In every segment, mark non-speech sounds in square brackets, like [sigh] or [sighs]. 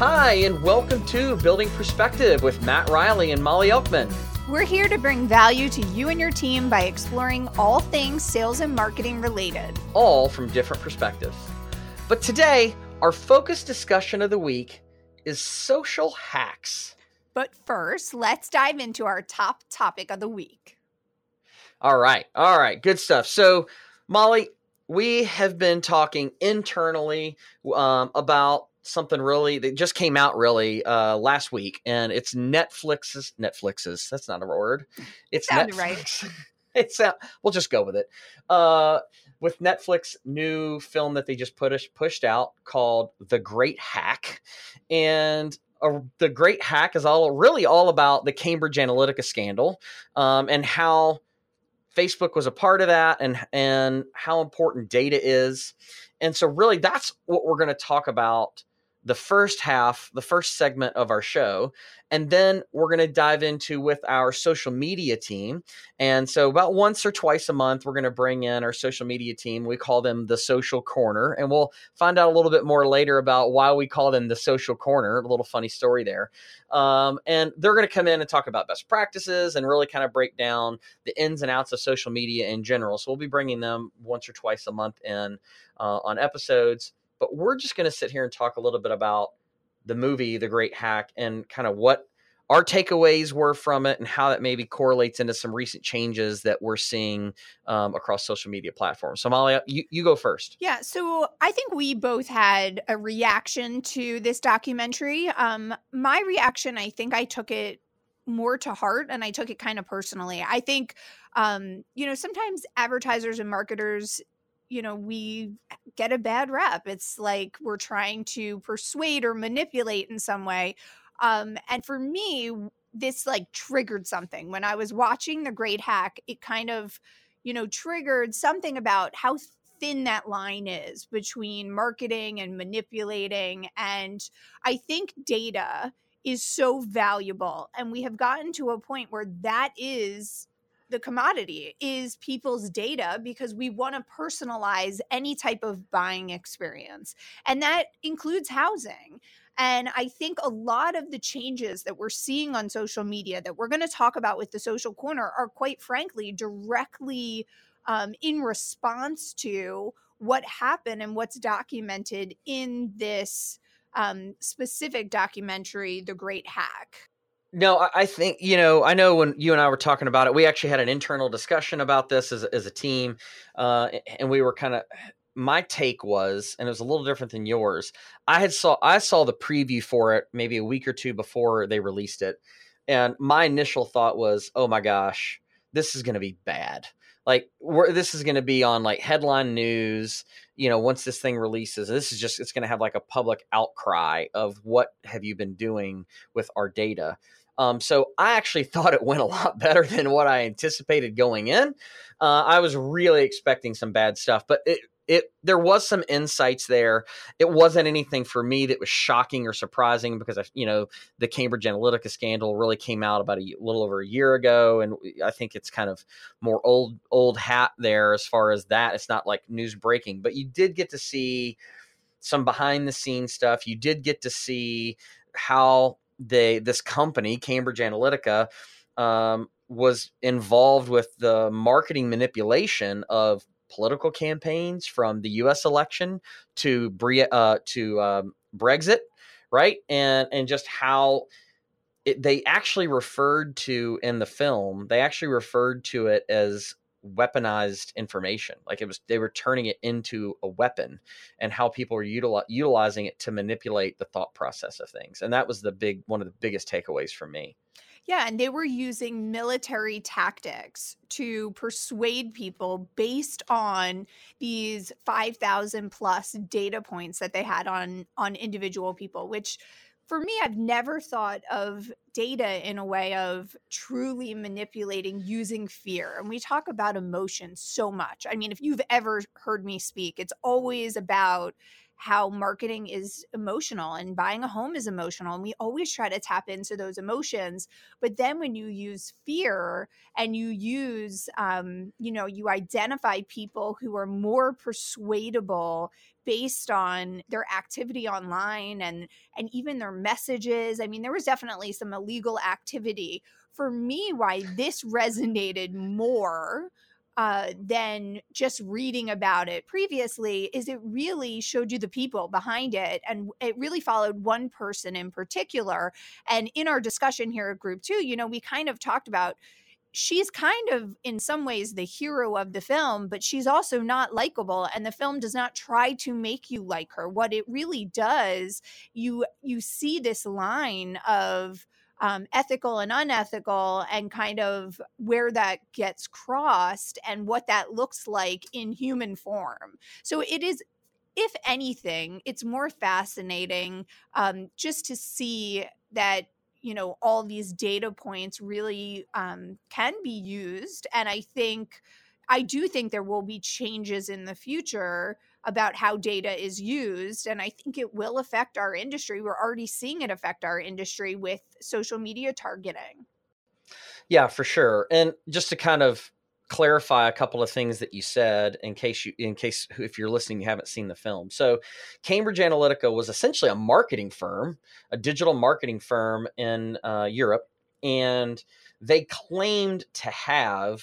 Hi, and welcome to Building Perspective with Matt Riley and Molly Elkman. We're here to bring value to you and your team by exploring all things sales and marketing related, all from different perspectives. But today, our focus discussion of the week is social hacks. But first, let's dive into our top topic of the week. All right. All right. Good stuff. So, Molly, we have been talking internally um, about something really that just came out really uh, last week, and it's Netflix's Netflix's. That's not a word. [laughs] It's Sounded Netflix. [laughs] right. it's uh, we'll just go with it. Uh, with Netflix new film that they just put us pushed out called The Great Hack, and uh, the Great Hack is all really all about the Cambridge Analytica scandal um, and how Facebook was a part of that, and and how important data is. And so, really, that's what we're going to talk about the first half, the first segment of our show. And then we're going to dive into with our social media team. And so, about once or twice a month, we're going to bring in our social media team. We call them the Social Corner. And we'll find out a little bit more later about why we call them the Social Corner. A little funny story there. Um, and they're going to come in and talk about best practices and really kind of break down the ins and outs of social media in general. So, we'll be bringing them once or twice a month in uh, on episodes. But we're just going to sit here and talk a little bit about the movie, The Great Hack, and kind of what our takeaways were from it and how that maybe correlates into some recent changes that we're seeing um, across social media platforms. So, Molly, you, you go first. Yeah. So, I think we both had a reaction to this documentary. Um, my reaction, I think I took it more to heart and I took it kind of personally. I think, um, you know, sometimes advertisers and marketers you know, we get a bad rep. It's like we're trying to persuade or manipulate in some way. Um, and for me, this like triggered something. When I was watching The Great Hack, it kind of, you know, triggered something about how thin that line is between marketing and manipulating. And I think data is so valuable. And we have gotten to a point where that is the commodity is people's data because we want to personalize any type of buying experience. And that includes housing. And I think a lot of the changes that we're seeing on social media that we're going to talk about with the social corner are quite frankly directly um, in response to what happened and what's documented in this um, specific documentary, The Great Hack. No, I think you know. I know when you and I were talking about it, we actually had an internal discussion about this as as a team, uh, and we were kind of. My take was, and it was a little different than yours. I had saw I saw the preview for it maybe a week or two before they released it, and my initial thought was, "Oh my gosh, this is going to be bad." Like this is going to be on like headline news you know once this thing releases this is just it's going to have like a public outcry of what have you been doing with our data um, so I actually [laughs] thought it went a lot better than what I anticipated going in. Uh, I was really expecting some bad stuff, but it, it there was some insights there. It wasn't anything for me that was shocking or surprising because I, you know the Cambridge Analytica scandal really came out about a little over a year ago, and I think it's kind of more old old hat there as far as that. It's not like news breaking, but you did get to see some behind the scenes stuff. You did get to see how they this company Cambridge Analytica um, was involved with the marketing manipulation of political campaigns from the U.S. election to uh, to um, Brexit, right? And and just how it, they actually referred to in the film, they actually referred to it as weaponized information like it was they were turning it into a weapon and how people were util- utilizing it to manipulate the thought process of things and that was the big one of the biggest takeaways for me. Yeah, and they were using military tactics to persuade people based on these 5,000 plus data points that they had on on individual people, which for me, I've never thought of data in a way of truly manipulating using fear. And we talk about emotion so much. I mean, if you've ever heard me speak, it's always about how marketing is emotional and buying a home is emotional. And we always try to tap into those emotions. But then when you use fear and you use, um, you know, you identify people who are more persuadable based on their activity online and and even their messages. I mean there was definitely some illegal activity. For me why this resonated more uh, than just reading about it previously is it really showed you the people behind it and it really followed one person in particular. And in our discussion here at group two you know we kind of talked about she's kind of in some ways the hero of the film but she's also not likable and the film does not try to make you like her what it really does you you see this line of um, ethical and unethical and kind of where that gets crossed and what that looks like in human form. So it is if anything, it's more fascinating um, just to see that you know all these data points really um, can be used, and I think I do think there will be changes in the future about how data is used. And I think it will affect our industry. We're already seeing it affect our industry with social media targeting. Yeah, for sure. And just to kind of clarify a couple of things that you said in case you in case if you're listening you haven't seen the film. So cambridge analytica was essentially a marketing firm a digital marketing firm in uh, europe and they claimed to have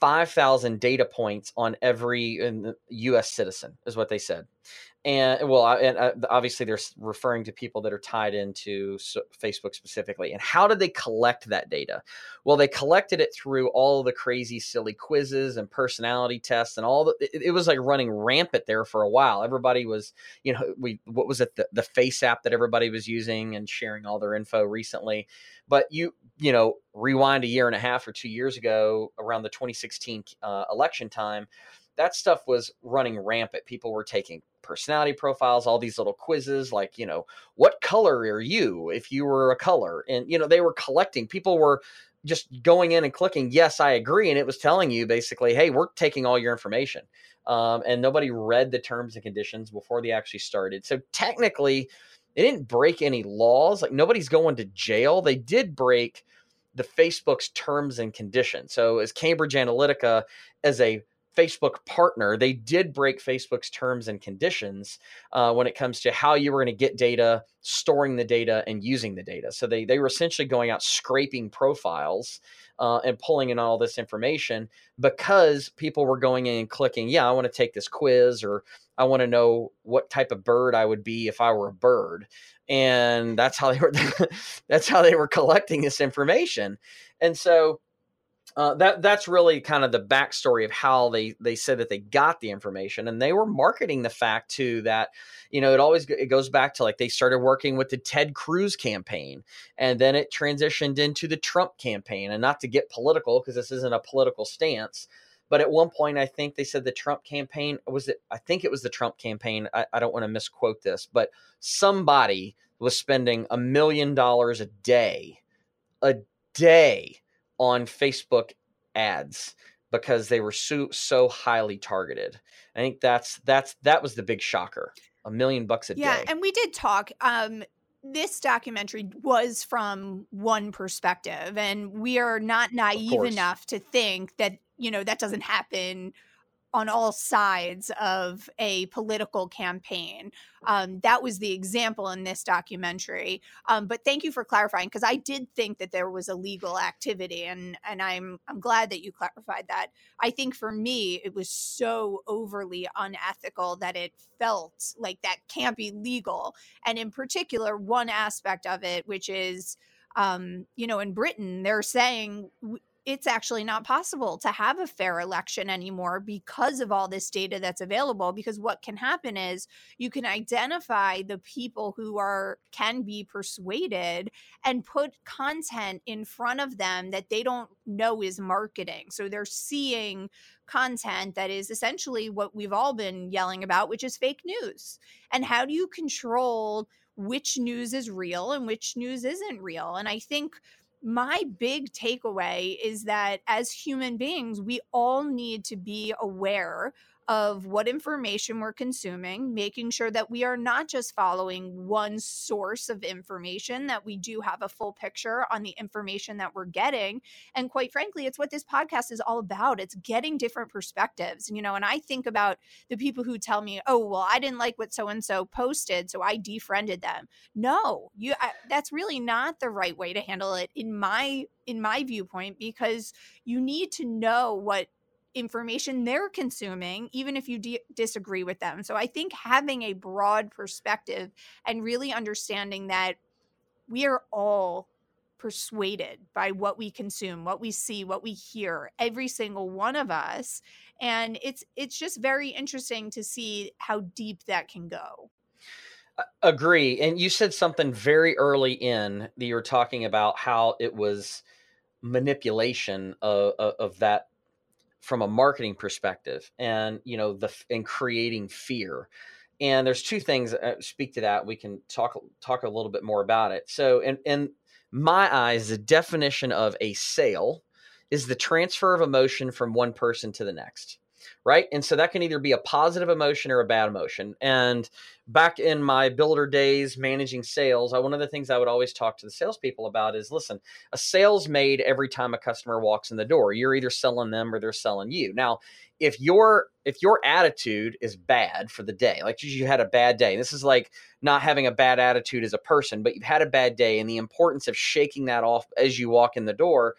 5,000 data points on every U.S. citizen, is what they said. And well, and uh, obviously they're referring to people that are tied into Facebook specifically. And how did they collect that data? Well, they collected it through all the crazy, silly quizzes and personality tests, and all the. It, it was like running rampant there for a while. Everybody was, you know, we what was it the, the FaceApp that everybody was using and sharing all their info recently. But you you know, rewind a year and a half or two years ago around the 2016 uh, election time, that stuff was running rampant. People were taking personality profiles, all these little quizzes, like, you know, what color are you if you were a color? And, you know, they were collecting, people were just going in and clicking, yes, I agree. And it was telling you basically, hey, we're taking all your information. Um, and nobody read the terms and conditions before they actually started. So technically, they didn't break any laws. Like nobody's going to jail. They did break the Facebook's terms and conditions. So as Cambridge Analytica, as a Facebook partner, they did break Facebook's terms and conditions uh, when it comes to how you were going to get data, storing the data, and using the data. So they they were essentially going out scraping profiles uh, and pulling in all this information because people were going in and clicking, yeah, I want to take this quiz or I want to know what type of bird I would be if I were a bird. And that's how they were [laughs] that's how they were collecting this information. And so uh, that that's really kind of the backstory of how they they said that they got the information, and they were marketing the fact too that you know it always it goes back to like they started working with the Ted Cruz campaign, and then it transitioned into the Trump campaign, and not to get political because this isn't a political stance. But at one point, I think they said the Trump campaign was it. I think it was the Trump campaign. I, I don't want to misquote this, but somebody was spending a million dollars a day, a day on Facebook ads because they were so so highly targeted. I think that's that's that was the big shocker. A million bucks a yeah, day. Yeah, and we did talk um this documentary was from one perspective and we are not naive enough to think that you know that doesn't happen on all sides of a political campaign. Um, that was the example in this documentary. Um, but thank you for clarifying because I did think that there was illegal activity, and and I'm I'm glad that you clarified that. I think for me it was so overly unethical that it felt like that can't be legal, and in particular one aspect of it, which is. Um, you know, in Britain, they're saying it's actually not possible to have a fair election anymore because of all this data that's available because what can happen is you can identify the people who are can be persuaded and put content in front of them that they don't know is marketing. So they're seeing content that is essentially what we've all been yelling about which is fake news. And how do you control which news is real and which news isn't real? And i think my big takeaway is that as human beings, we all need to be aware of what information we're consuming, making sure that we are not just following one source of information, that we do have a full picture on the information that we're getting. And quite frankly, it's what this podcast is all about. It's getting different perspectives, you know. And I think about the people who tell me, "Oh, well, I didn't like what so and so posted, so I defriended them." No, you I, that's really not the right way to handle it in my in my viewpoint because you need to know what information they're consuming, even if you de- disagree with them. So I think having a broad perspective and really understanding that we are all persuaded by what we consume, what we see, what we hear, every single one of us. And it's it's just very interesting to see how deep that can go. Agree. And you said something very early in that you were talking about how it was manipulation of, of, of that from a marketing perspective and you know the in creating fear. And there's two things uh, speak to that we can talk talk a little bit more about it. So in in my eyes the definition of a sale is the transfer of emotion from one person to the next right? And so that can either be a positive emotion or a bad emotion. And back in my builder days managing sales, I, one of the things I would always talk to the salespeople about is listen, a sale's made every time a customer walks in the door. You're either selling them or they're selling you. Now, if your if your attitude is bad for the day, like you had a bad day, this is like not having a bad attitude as a person, but you've had a bad day, and the importance of shaking that off as you walk in the door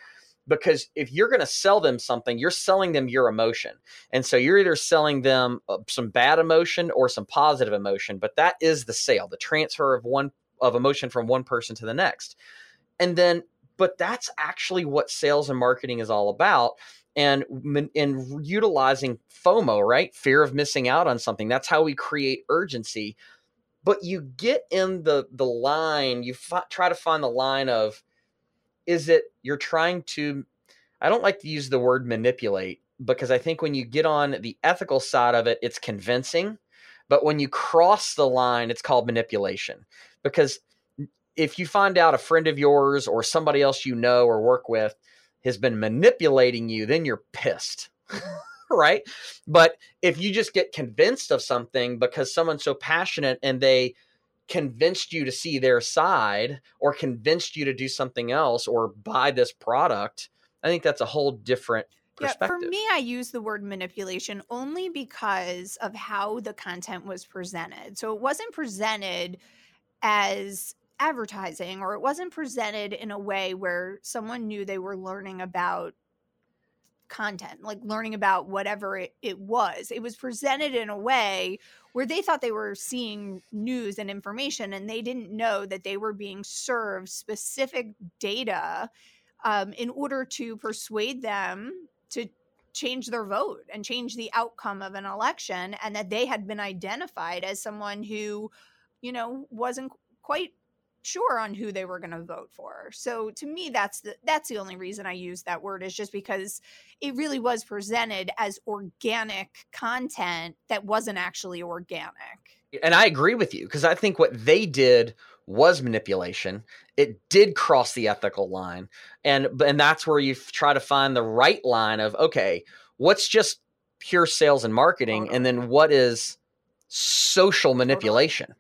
because if you're going to sell them something, you're selling them your emotion. And so you're either selling them uh, some bad emotion or some positive emotion, but that is the sale, the transfer of one of emotion from one person to the next. And then but that's actually what sales and marketing is all about and in utilizing FOMO, right? Fear of missing out on something. That's how we create urgency. But you get in the the line, you try to find the line of is it you're trying to I don't like to use the word manipulate because I think when you get on the ethical side of it, it's convincing. But when you cross the line, it's called manipulation. Because if you find out a friend of yours or somebody else you know or work with has been manipulating you, then you're pissed. [laughs] right? But if you just get convinced of something because someone's so passionate and they convinced you to see their side or convinced you to do something else or buy this product, I think that's a whole different yeah, for me, I use the word manipulation only because of how the content was presented. So it wasn't presented as advertising or it wasn't presented in a way where someone knew they were learning about content, like learning about whatever it, it was. It was presented in a way where they thought they were seeing news and information and they didn't know that they were being served specific data um, in order to persuade them to change their vote and change the outcome of an election and that they had been identified as someone who you know wasn't quite sure on who they were going to vote for. So to me that's the that's the only reason I use that word is just because it really was presented as organic content that wasn't actually organic. And I agree with you because I think what they did was manipulation. It did cross the ethical line. And and that's where you try to find the right line of okay, what's just pure sales and marketing and then what is social manipulation?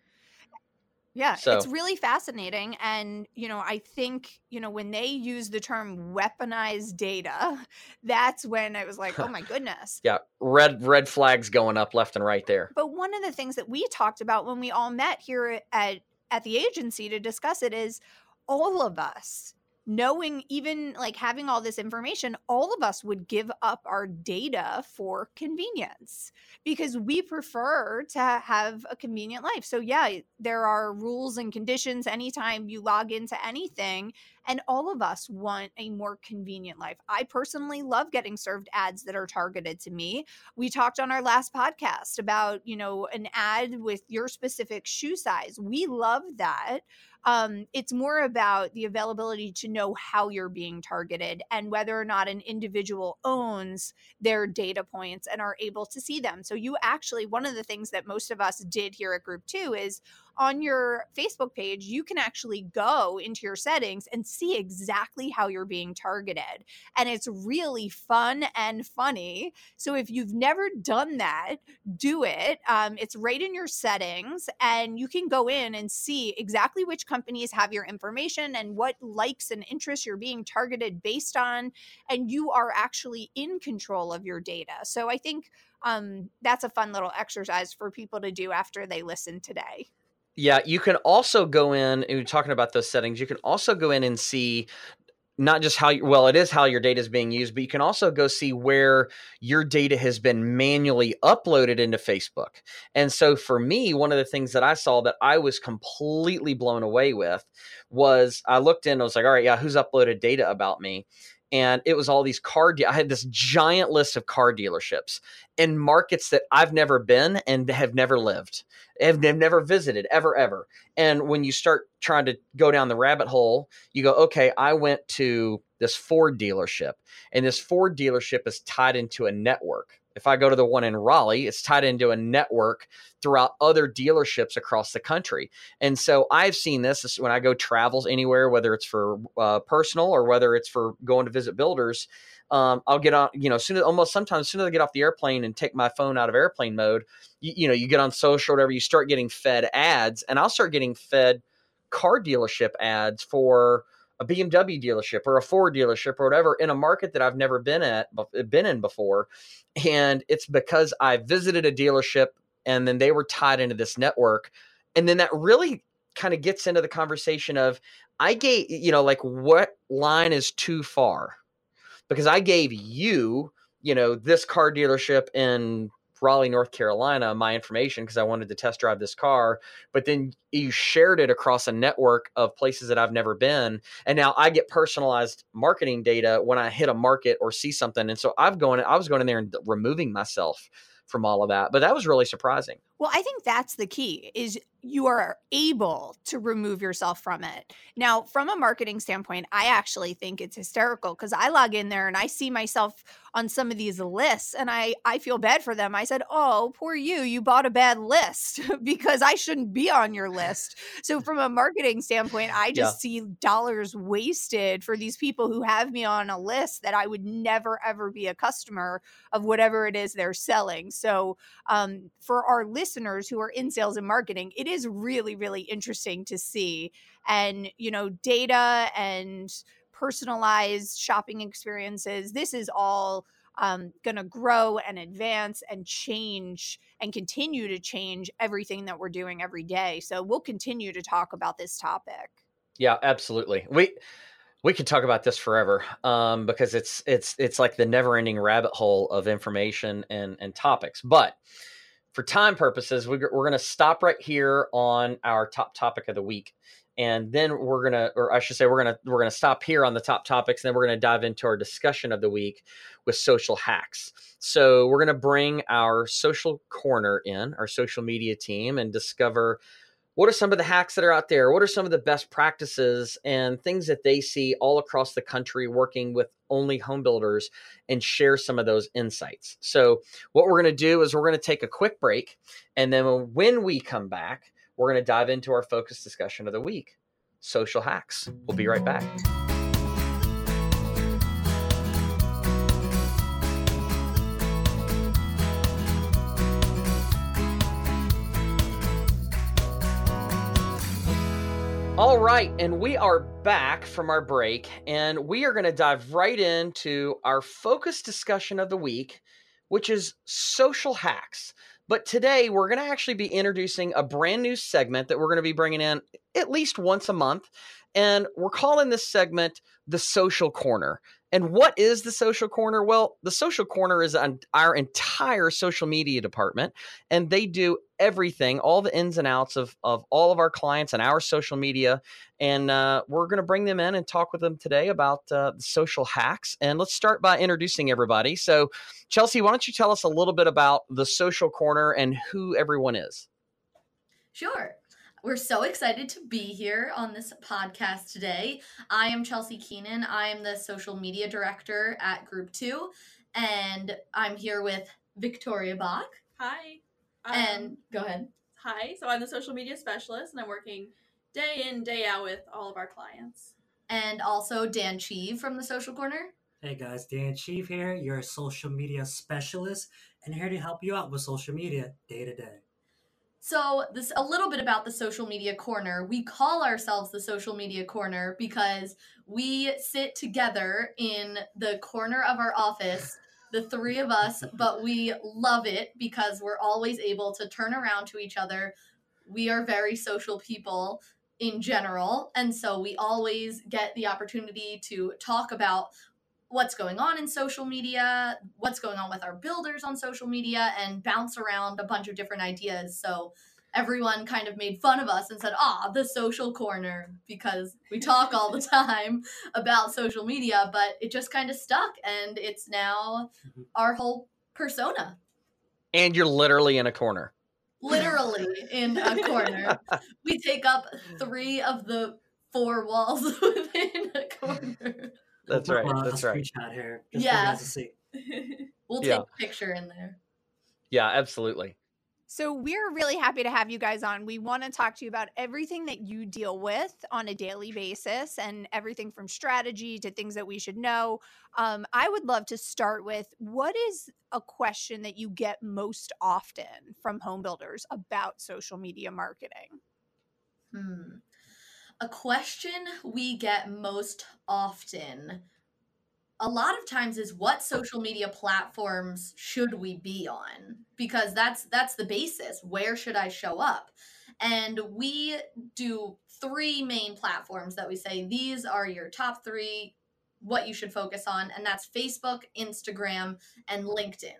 Yeah, so. it's really fascinating. And, you know, I think, you know, when they use the term weaponized data, [laughs] that's when I was like, oh [laughs] my goodness. yeah, red red flags going up left and right there. But one of the things that we talked about when we all met here at at the agency to discuss it is all of us knowing even like having all this information all of us would give up our data for convenience because we prefer to have a convenient life. So yeah there are rules and conditions anytime you log into anything and all of us want a more convenient life. I personally love getting served ads that are targeted to me. We talked on our last podcast about, you know, an ad with your specific shoe size. We love that um, it's more about the availability to know how you're being targeted and whether or not an individual owns their data points and are able to see them. So, you actually, one of the things that most of us did here at Group Two is on your Facebook page, you can actually go into your settings and see exactly how you're being targeted. And it's really fun and funny. So if you've never done that, do it. Um, it's right in your settings, and you can go in and see exactly which companies have your information and what likes and interests you're being targeted based on. And you are actually in control of your data. So I think um, that's a fun little exercise for people to do after they listen today. Yeah, you can also go in and talking about those settings. You can also go in and see not just how well it is how your data is being used but you can also go see where your data has been manually uploaded into facebook and so for me one of the things that i saw that i was completely blown away with was i looked in i was like all right yeah who's uploaded data about me and it was all these car de- i had this giant list of car dealerships in markets that i've never been and have never lived have, have never visited ever ever. And when you start trying to go down the rabbit hole you go okay i went to this ford dealership and this ford dealership is tied into a network if I go to the one in Raleigh, it's tied into a network throughout other dealerships across the country. And so I've seen this when I go travels anywhere, whether it's for uh, personal or whether it's for going to visit builders. Um, I'll get on, you know, soon as almost sometimes as soon as I get off the airplane and take my phone out of airplane mode, you, you know, you get on social whatever, you start getting fed ads, and I'll start getting fed car dealership ads for a BMW dealership or a Ford dealership or whatever in a market that I've never been at eh, been in before and it's because I visited a dealership and then they were tied into this network and then that really kind of gets into the conversation of I gave you know like what line is too far? Because I gave you you know this car dealership in Raleigh, North Carolina, my information because I wanted to test drive this car. But then you shared it across a network of places that I've never been. And now I get personalized marketing data when I hit a market or see something. And so I've gone, I was going in there and removing myself from all of that. But that was really surprising. Well, I think that's the key is you are able to remove yourself from it. Now, from a marketing standpoint, I actually think it's hysterical because I log in there and I see myself on some of these lists and I I feel bad for them. I said, "Oh, poor you. You bought a bad list [laughs] because I shouldn't be on your list." So from a marketing standpoint, I just yeah. see dollars wasted for these people who have me on a list that I would never ever be a customer of whatever it is they're selling. So, um, for our listeners who are in sales and marketing, it is really, really interesting to see. And, you know, data and personalized shopping experiences, this is all um, going to grow and advance and change and continue to change everything that we're doing every day. So we'll continue to talk about this topic. Yeah, absolutely. We we could talk about this forever um, because it's it's it's like the never ending rabbit hole of information and and topics. But for time purposes, we're, we're going to stop right here on our top topic of the week. And then we're going to, or I should say, we're going to, we're going to stop here on the top topics. And then we're going to dive into our discussion of the week with social hacks. So we're going to bring our social corner in, our social media team, and discover what are some of the hacks that are out there? What are some of the best practices and things that they see all across the country working with only home builders and share some of those insights? So, what we're going to do is we're going to take a quick break. And then when we come back, we're going to dive into our focus discussion of the week social hacks. We'll be right back. Right, and we are back from our break, and we are going to dive right into our focus discussion of the week, which is social hacks. But today we're going to actually be introducing a brand new segment that we're going to be bringing in at least once a month. And we're calling this segment the Social Corner. And what is the social corner? Well, the social corner is on our entire social media department, and they do everything, all the ins and outs of, of all of our clients and our social media. And uh, we're going to bring them in and talk with them today about uh, social hacks. And let's start by introducing everybody. So, Chelsea, why don't you tell us a little bit about the social corner and who everyone is? Sure. We're so excited to be here on this podcast today. I am Chelsea Keenan. I am the social media director at Group Two, and I'm here with Victoria Bach. Hi. Um, and go ahead. Hi, so I'm the social media specialist and I'm working day in, day out with all of our clients. And also Dan Cheeve from the Social Corner. Hey guys, Dan Cheeve here, your social media specialist, and here to help you out with social media day to day. So, this a little bit about the social media corner. We call ourselves the social media corner because we sit together in the corner of our office, the three of us, but we love it because we're always able to turn around to each other. We are very social people in general, and so we always get the opportunity to talk about what's going on in social media, what's going on with our builders on social media, and bounce around a bunch of different ideas. So everyone kind of made fun of us and said, ah, the social corner, because we talk all the [laughs] time about social media, but it just kind of stuck and it's now Mhm. our whole persona. And you're literally in a corner. Literally in a corner. [laughs] We take up three of the four walls [laughs] within a corner. That's right, put a that's right. Screenshot here, just Yeah. to see. [laughs] [laughs] We'll take Yeah. a picture in there. Yeah, absolutely. So, we're really happy to have you guys on. We want to talk to you about everything that you deal with on a daily basis and everything from strategy to things that we should know. Um, I would love to start with what is a question that you get most often from home builders about social media marketing? Hmm. A question we get most often, a lot of times, is what social media platforms should we be on? Because that's that's the basis. Where should I show up? And we do three main platforms that we say these are your top three, what you should focus on, and that's Facebook, Instagram, and LinkedIn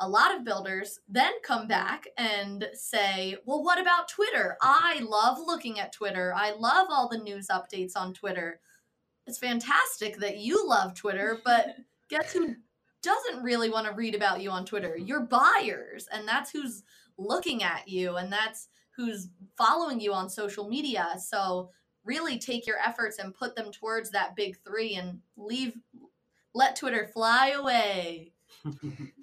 a lot of builders then come back and say, well, what about Twitter? I love looking at Twitter. I love all the news updates on Twitter. It's fantastic that you love Twitter, but [laughs] guess who doesn't really want to read about you on Twitter? Your buyers. And that's who's looking at you and that's who's following you on social media. So really take your efforts and put them towards that big three and leave, let Twitter fly away. [laughs]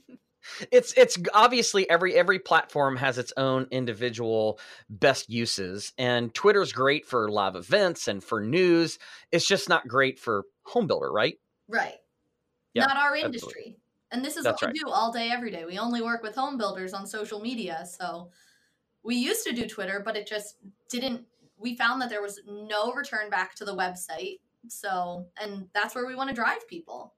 it's it's obviously every every platform has its own individual best uses and twitter's great for live events and for news it's just not great for home builder right Right. Yeah, Not our absolutely. industry. And this is That's what right. we do all day, every day. We only work with home builders on social media. So we used to do Twitter, but it just didn't, we found that there was no return back to the website. So, and that's where we want to drive people.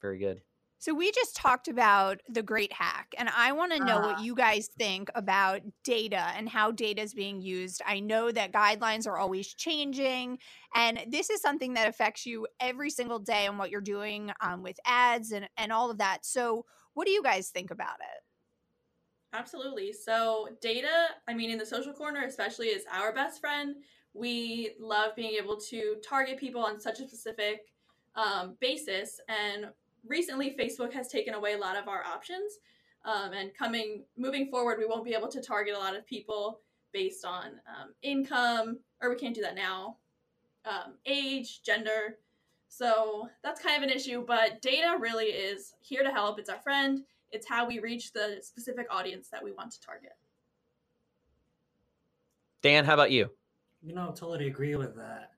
very good So we just talked about the great hack, and I want to know Ah. what you guys think about data and how data is being used. I know that guidelines are always changing, and this is something that affects you every single day and what you're doing um, with ads and, and all of that. So, what do you guys think about it? Absolutely. So, data, I mean, in the social corner, especially, is our best friend. We love being able to target people on such a specific um, basis. And recently, Facebook has taken away a lot of our options. Um, and coming, moving forward, we won't be able to target a lot of people based on um, income, or we can't do that now, um, age, gender. So that's kind of an issue, but data really is here to help. It's our friend it's how we reach the specific audience that we want to target. dan how about you You know, totally agree with that.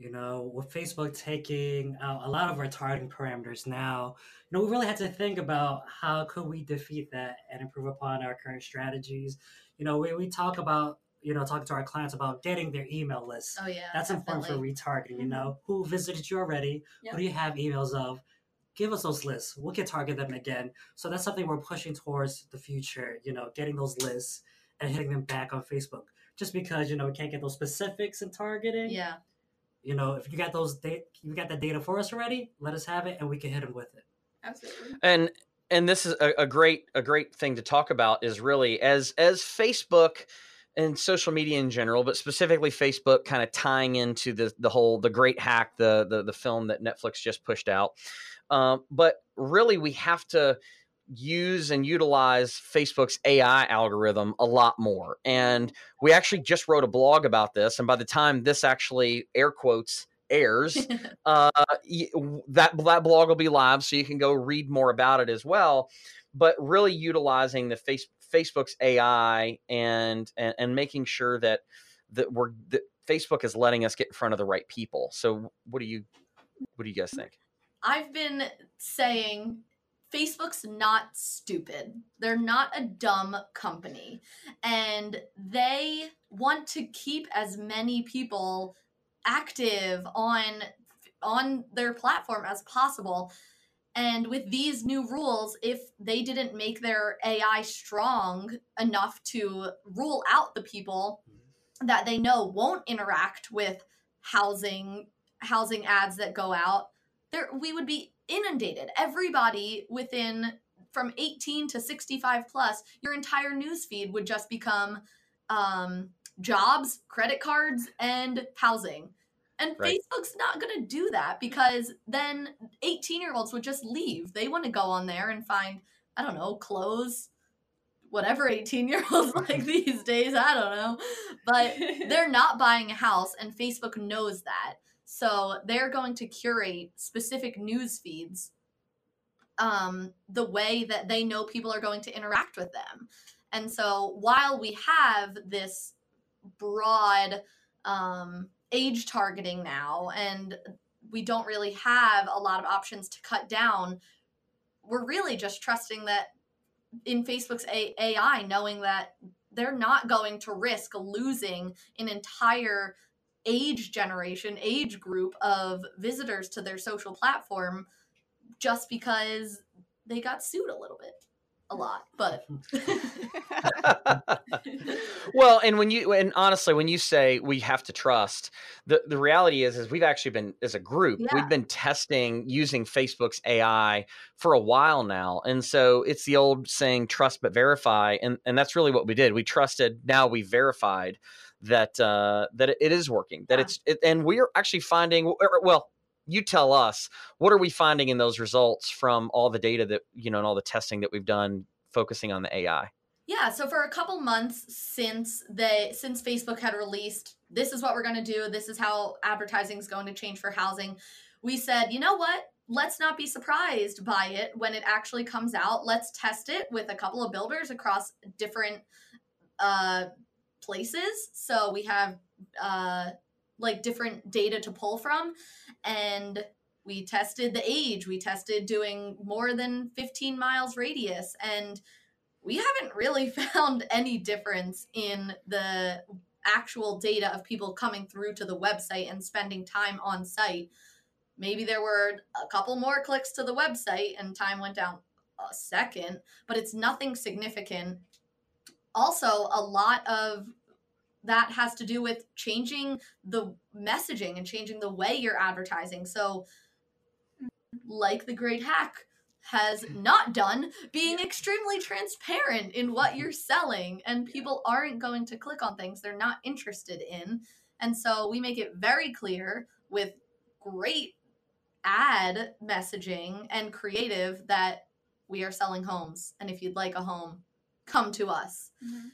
You know, with Facebook taking out a lot of our targeting parameters now, you know, we really had to think about how could we defeat that and improve upon our current strategies. You know, we, we talk about, you know, talking to our clients about getting their email lists. Oh, yeah. That's important for retargeting, you know, mm-hmm. who visited you already? Yeah. What do you have emails of? Give us those lists. We can target them again. So that's something we're pushing towards the future, you know, getting those lists and hitting them back on Facebook. Just because, you know, we can't get those specifics in targeting. Yeah. You know, if you got those data, you got that data for us already, let us have it and we can hit them with it. Absolutely. and and this is a, a great a great thing to talk about is really as as facebook and social media in general but specifically facebook kind of tying into the the whole the great hack the the, the film that netflix just pushed out um, but really we have to use and utilize facebook's ai algorithm a lot more and we actually just wrote a blog about this and by the time this actually air quotes airs [laughs] uh, that that blog will be live, so you can go read more about it as well. But really utilizing the face, Facebook's AI and, and and making sure that that we're that Facebook is letting us get in front of the right people. So what do you what do you guys think? I've been saying Facebook's not stupid. They're not a dumb company. And they want to keep as many people active on on their platform as possible. And with these new rules, if they didn't make their AI strong enough to rule out the people that they know won't interact with housing housing ads that go out, there we would be inundated. Everybody within from 18 to 65 plus, your entire news feed would just become um, jobs, credit cards, and housing. And Right. Facebook's not going to do that because then 18 year olds would just leave. They want to go on there and find, I don't know, clothes, whatever 18 year olds [laughs] like these days. I don't know. But [laughs] they're not buying a house, and Facebook knows that. So they're going to curate specific news feeds um, the way that they know people are going to interact with them. And so while we have this broad um, age targeting now, and we don't really have a lot of options to cut down, we're really just trusting that in Facebook's A- AI, knowing that they're not going to risk losing an entire age generation, age group of visitors to their social platform just because they got sued a little bit. A lot, but [laughs] well, and when you and honestly, when you say we have to trust, the the reality is is we've actually been as a group, Yeah. we've been testing using Facebook's AI for a while now. And so it's the old saying trust but verify. And and that's really what we did. We trusted, now we verified that uh that it- is working. That Yeah. it's it, and we're actually finding well, you tell us what are we finding in those results from all the data that you know and all the testing that we've done focusing on the AI. Yeah, so for a couple months since they since Facebook had released this is what we're going to do, this is how advertising is going to change for housing, we said, "You know what? Let's not be surprised by it when it actually comes out. Let's test it with a couple of builders across different uh places." So we have uh like different data to pull from and we tested the age, we tested doing more than 15 miles radius and we haven't really [laughs] found any difference in the actual data of people coming through to the website and spending time on site. Maybe there were a couple more clicks to the website and time went down a second, but it's nothing significant. Also, a lot of that has to do with changing the messaging and changing the way you're advertising. So, like the great hack has not done, being extremely transparent in what you're [laughs] selling, and people aren't going to click on things they're not interested in. And so we make it very clear with great ad messaging and creative that we are selling homes. And if you'd like a home, come to us. Mm-hmm.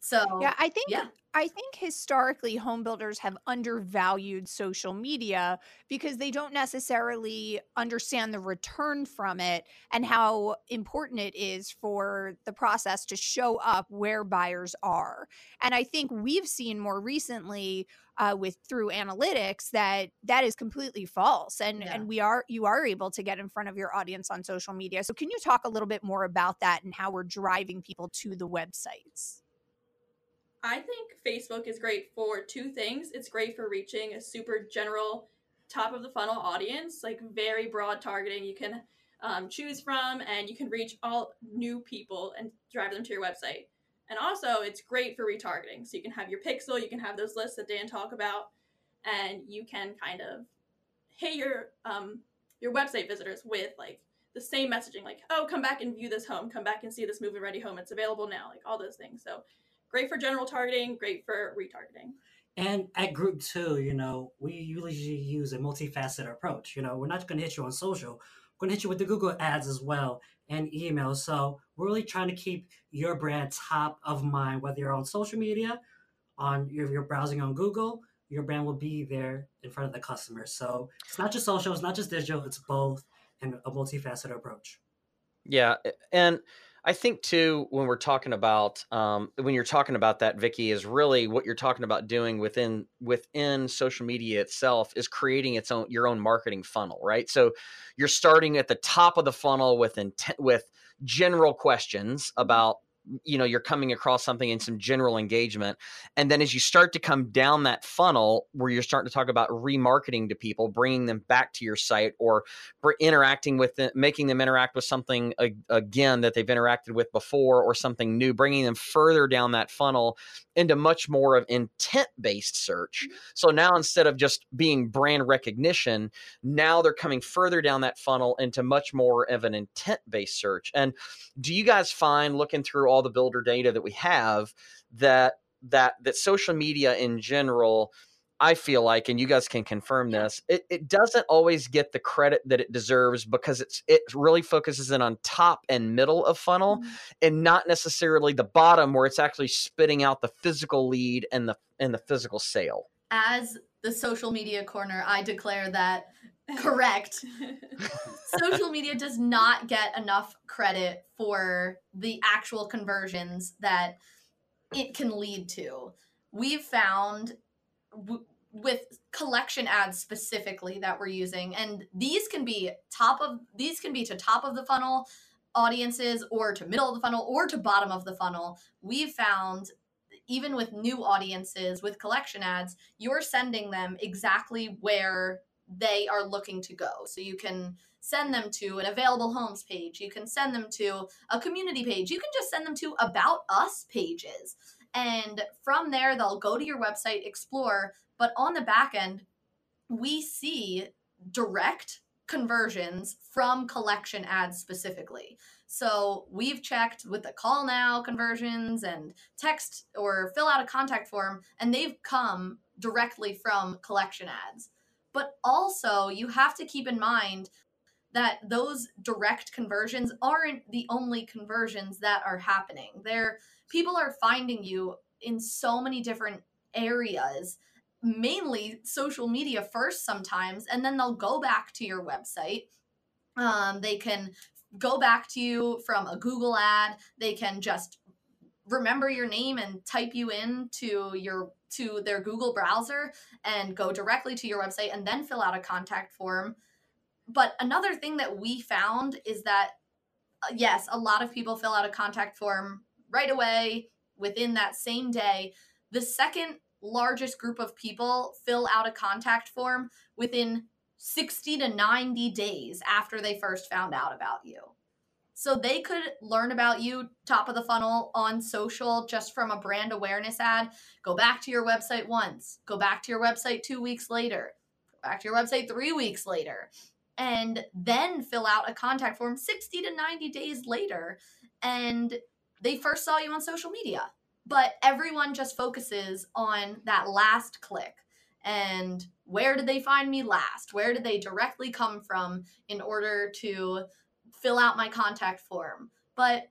So, Yeah, I think yeah. I think historically home builders have undervalued social media because they don't necessarily understand the return from it and how important it is for the process to show up where buyers are. And I think we've seen more recently uh, with through analytics that that is completely false and Yeah. and we are you are able to get in front of your audience on social media. So can you talk a little bit more about that and how we're driving people to the websites? I think Facebook is great for two things. It's great for reaching a super general, top of the funnel audience, like very broad targeting you can um, choose from, and you can reach all new people and drive them to your website. And also, it's great for retargeting. So you can have your pixel, you can have those lists that Dan talked about, and you can kind of hit your um, your website visitors with like the same messaging, like, oh, come back and view this home, come back and see this move-in ready home. It's available now, like all those things. So great for general targeting, great for retargeting. And at group two, you know, we usually use a multifaceted approach. You know, we're not going to hit you on social. We're going to hit you with the Google ads as well and email. So we're really trying to keep your brand top of mind, whether you're on social media, on if you're browsing on Google, your brand will be there in front of the customer. So it's not just social, it's not just digital, it's both and a multifaceted approach. Yeah, and I think too when we're talking about um, when you're talking about that, Vicky, is really what you're talking about doing within within social media itself is creating its own your own marketing funnel, right? So you're starting at the top of the funnel with intent with general questions mm-hmm. about you know you're coming across something in some general engagement and then as you start to come down that funnel where you're starting to talk about remarketing to people bringing them back to your site or interacting with them making them interact with something again that they've interacted with before or something new bringing them further down that funnel into much more of intent based search mm-hmm. so now instead of just being brand recognition now they're coming further down that funnel into much more of an intent based search and do you guys find looking through all the builder data that we have that that that social media in general I feel like, and you guys can confirm this, it, it doesn't always get the credit that it deserves because it's it really focuses in on top and middle of funnel mm-hmm. and not necessarily the bottom where it's actually spitting out the physical lead and the and the physical sale. As the social media corner, I declare that correct. [laughs] social media does not get enough credit for the actual conversions that it can lead to. We've found w- with collection ads specifically that we're using and these can be top of these can be to top of the funnel audiences or to middle of the funnel or to bottom of the funnel. We've found even with new audiences with collection ads, you're sending them exactly where they are looking to go. So you can send them to an available homes page, you can send them to a community page, you can just send them to about us pages. And from there, they'll go to your website, explore. But on the back end, we see direct conversions from collection ads specifically. So we've checked with the call now conversions and text or fill out a contact form, and they've come directly from collection ads. But also, you have to keep in mind that those direct conversions aren't the only conversions that are happening. There people are finding you in so many different areas, mainly social media first sometimes, and then they'll go back to your website. Um, they can go back to you from a Google ad. They can just remember your name and type you in to your to their Google browser and go directly to your website and then fill out a contact form. But another thing that we found is that uh, yes, a lot of people fill out a contact form right away within that same day. The second largest group of people fill out a contact form within 60 to 90 days after they first found out about you. So they could learn about you top of the funnel on social just from a brand awareness ad. Go back to your website once, go back to your website two weeks later, go back to your website three weeks later, and then fill out a contact form 60 to 90 days later. And they first saw you on social media. But everyone just focuses on that last click and where did they find me last? Where did they directly come from in order to fill out my contact form. But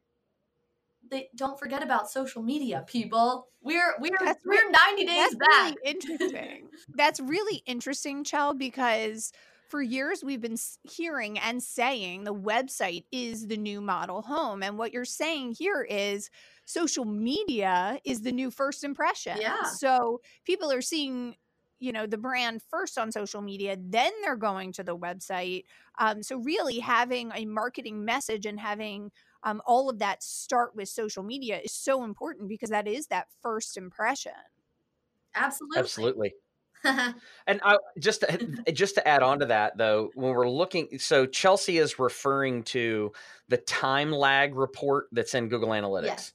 they don't forget about social media, people. We're we're that's we're really, 90 days back. Really interesting. that's really interesting, Chell, because for years we've been hearing and saying the website is the new model home. And what you're saying here is social media is the new first impression. Yeah. So people are seeing you know the brand first on social media then they're going to the website um, so really having a marketing message and having um, all of that start with social media is so important because that is that first impression. Absolutely. Absolutely. [laughs] And I, just to, [laughs] just to add on to that though when we're looking so chelsea is referring to the time lag report that's in google analytics. Yes.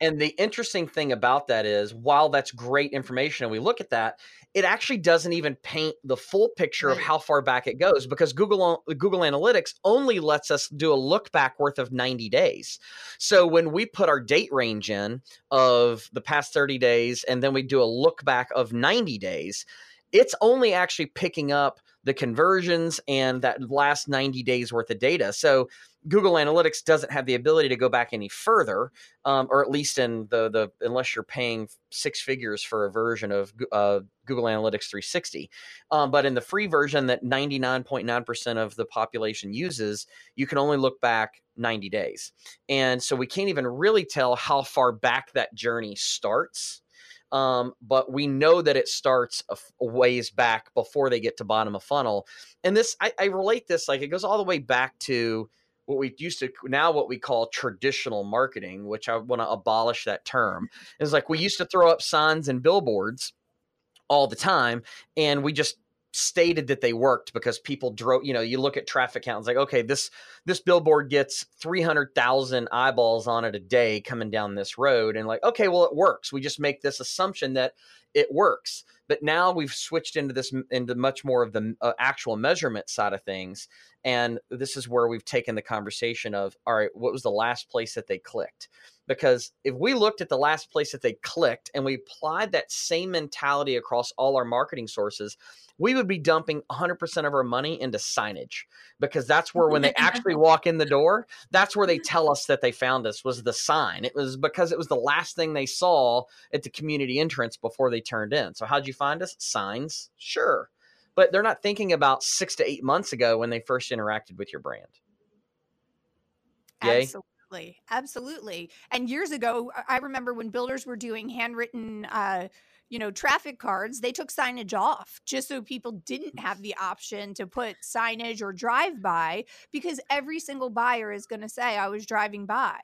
And the interesting thing about that is, while that's great information, and we look at that, it actually doesn't even paint the full picture of how far back it goes because Google Google Analytics only lets us do a look back worth of 90 days. So when we put our date range in of the past 30 days and then we do a look back of 90 days, it's only actually picking up the conversions and that last 90 days worth of data. So Google Analytics doesn't have the ability to go back any further, um, or at least in the the unless you're paying six figures for a version of uh, Google Analytics 360. Um, but in the free version that 99.9% of the population uses, you can only look back 90 days, and so we can't even really tell how far back that journey starts um, but we know that it starts a, a, ways back before they get to bottom of funnel. And this, I, I relate this like it goes all the way back to what we used to now what we call traditional marketing, which I want to abolish that term. Is like we used to throw up signs and billboards all the time, and we just stated that they worked because people drove you know you look at traffic counts like okay this this billboard gets 300,000 eyeballs on it a day coming down this road and like okay well it works we just make this assumption that it works. But now we've switched into this into much more of the uh, actual measurement side of things and this is where we've taken the conversation of all right what was the last place that they clicked because if we looked at the last place that they clicked and we applied that same mentality across all our marketing sources we would be dumping 100% of our money into signage because that's where when they [laughs] actually walk in the door that's where they tell us that they found us was the sign. It was because it was the last thing they saw at the community entrance before they turned in. So how'd you find us? Signs? Sure. But they're not thinking about six to eight months ago when they first interacted with your brand. Yay? absolutely absolutely Absolutely. and years ago i remember when builders were doing handwritten uh, you know, traffic cards, they took signage off just so people didn't have the option to put signage or drive by because every single buyer is going to say, I was driving by.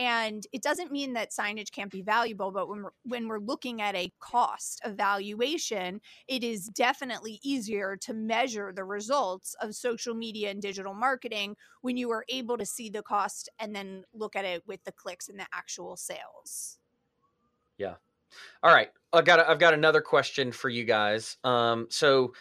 And it doesn't mean that signage can't be valuable, but when we're, when we're looking at a cost evaluation, it is definitely easier to measure the results of social media and digital marketing when you are able to see the cost and then look at it with the clicks and the actual sales. Yeah, all right, I got I've got another question for you guys. Um, so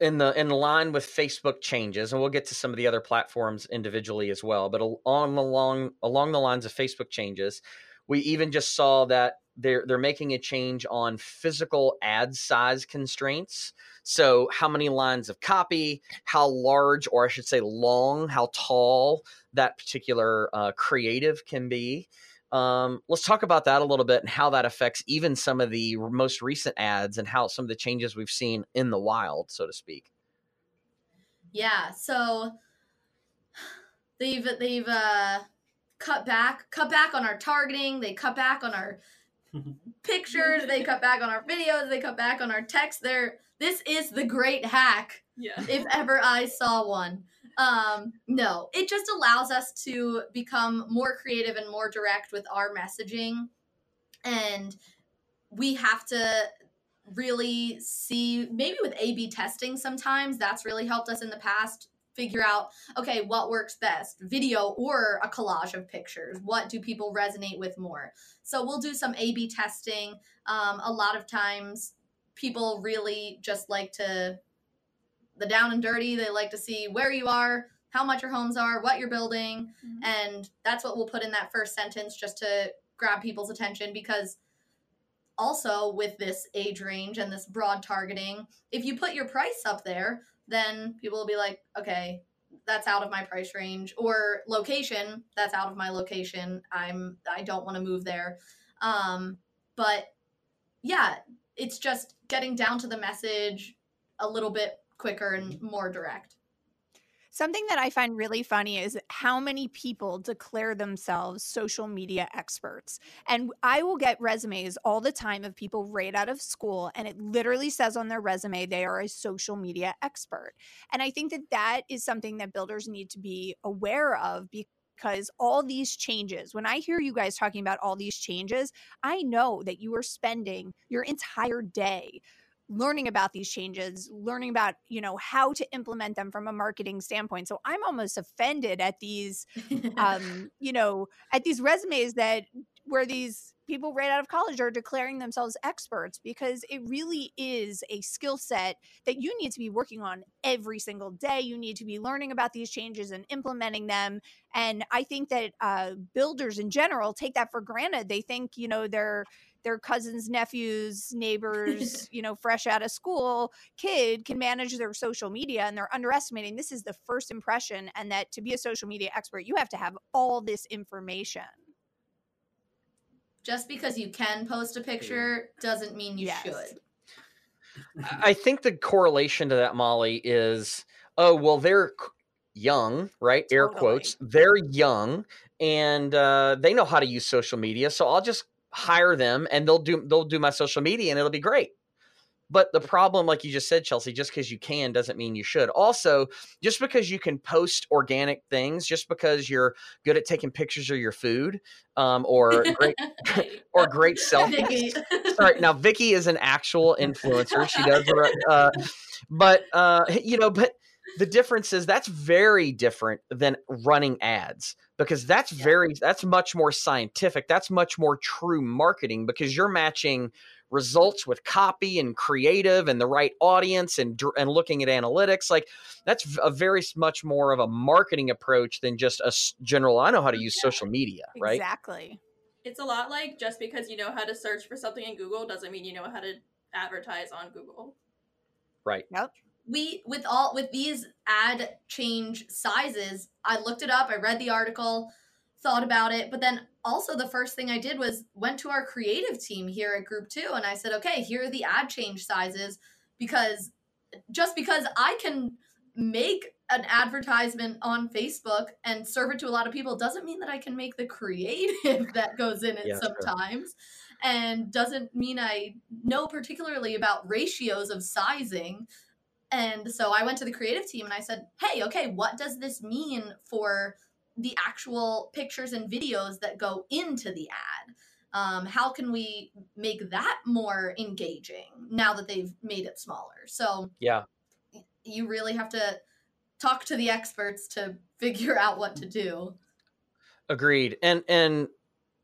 in the in line with Facebook changes, and we'll get to some of the other platforms individually as well. But along along along the lines of Facebook changes, we even just saw that they're they're making a change on physical ad size constraints. So how many lines of copy, how large, or I should say long, how tall that particular uh, creative can be. Um, let's talk about that a little bit and how that affects even some of the most recent ads and how some of the changes we've seen in the wild, so to speak. Yeah, so [sighs] they've they've uh, cut back cut back on our targeting. They cut back on our [laughs] pictures. They cut back on our videos. They cut back on our text. There, this is the great hack. Yeah. If ever I saw one. Um, no, it just allows us to become more creative and more direct with our messaging. And we have to really see, maybe with A B testing sometimes, that's really helped us in the past figure out okay what works best video or a collage of pictures. What do people resonate with more? So we'll do some a b testing. Um, a lot of times people really just like to the down and dirty. They like to see where you are, how much your homes are, what you're building, mm-hmm. and that's what we'll put in that first sentence just to grab people's attention because also with this age range and this broad targeting, if you put your price up there, then people will be like, okay, that's out of my price range or location, that's out of my location. I'm I don't want to move there. Um, but yeah, it's just getting down to the message a little bit quicker and mm-hmm. more direct. Something that I find really funny is how many people declare themselves social media experts. And I will get resumes all the time of people right out of school, and it literally says on their resume they are a social media expert. And I think that that is something that builders need to be aware of because all these changes, when I hear you guys talking about all these changes, I know that you are spending your entire day learning about these changes learning about you know how to implement them from a marketing standpoint so i'm almost offended at these um [laughs] you know at these resumes that where these people right out of college are declaring themselves experts because it really is a skill set that you need to be working on every single day. You need to be learning about these changes and implementing them. And I think that uh, builders in general take that for granted. They think, you know, they're their cousins, nephews, neighbors, [laughs] you know, fresh out of school kid can manage their social media and they're underestimating this is the first impression and that to be a social media expert, you have to have all this information. Just because you can post a picture doesn't mean you Yes. should. I think the correlation to that, Molly, is oh well, they're young, right? Air quotes. They're young and uh, they know how to use social media, so I'll just hire them and they'll do they'll do my social media and it'll be great. But the problem, like you just said, Chelsea, just because you can doesn't mean you should. Also, just because you can post organic things, just because you're good at taking pictures of your food, um, or great [laughs] or great [laughs] selfies, sorry now vicky is an actual influencer she does uh, but uh you know but the difference is that's very different than running ads because that's Yeah. very that's much more scientific that's much more true marketing because you're matching results with copy and creative and the right audience and and looking at analytics like that's a very much more of a marketing approach than just a general i know how to use social media right Exactly. It's a lot like just because you know how to search for something in Google doesn't mean you know how to advertise on Google. right Yep. We with all with these ad change sizes i looked it up i read the article thought about it but then also the first thing i did was went to our creative team here at group two and i said okay here are the ad change sizes because just because i can make an advertisement on facebook and serve it to a lot of people doesn't mean that i can make the creative [laughs] that goes in it Yeah, sure. sometimes and doesn't mean i know particularly about ratios of sizing and so I went to the creative team and I said, hey, okay, what does this mean for the actual pictures and videos that go into the ad? Um, how can we make that more engaging now that they've made it smaller? So yeah you really have to talk to the experts to [laughs] figure out what to do. Agreed. And and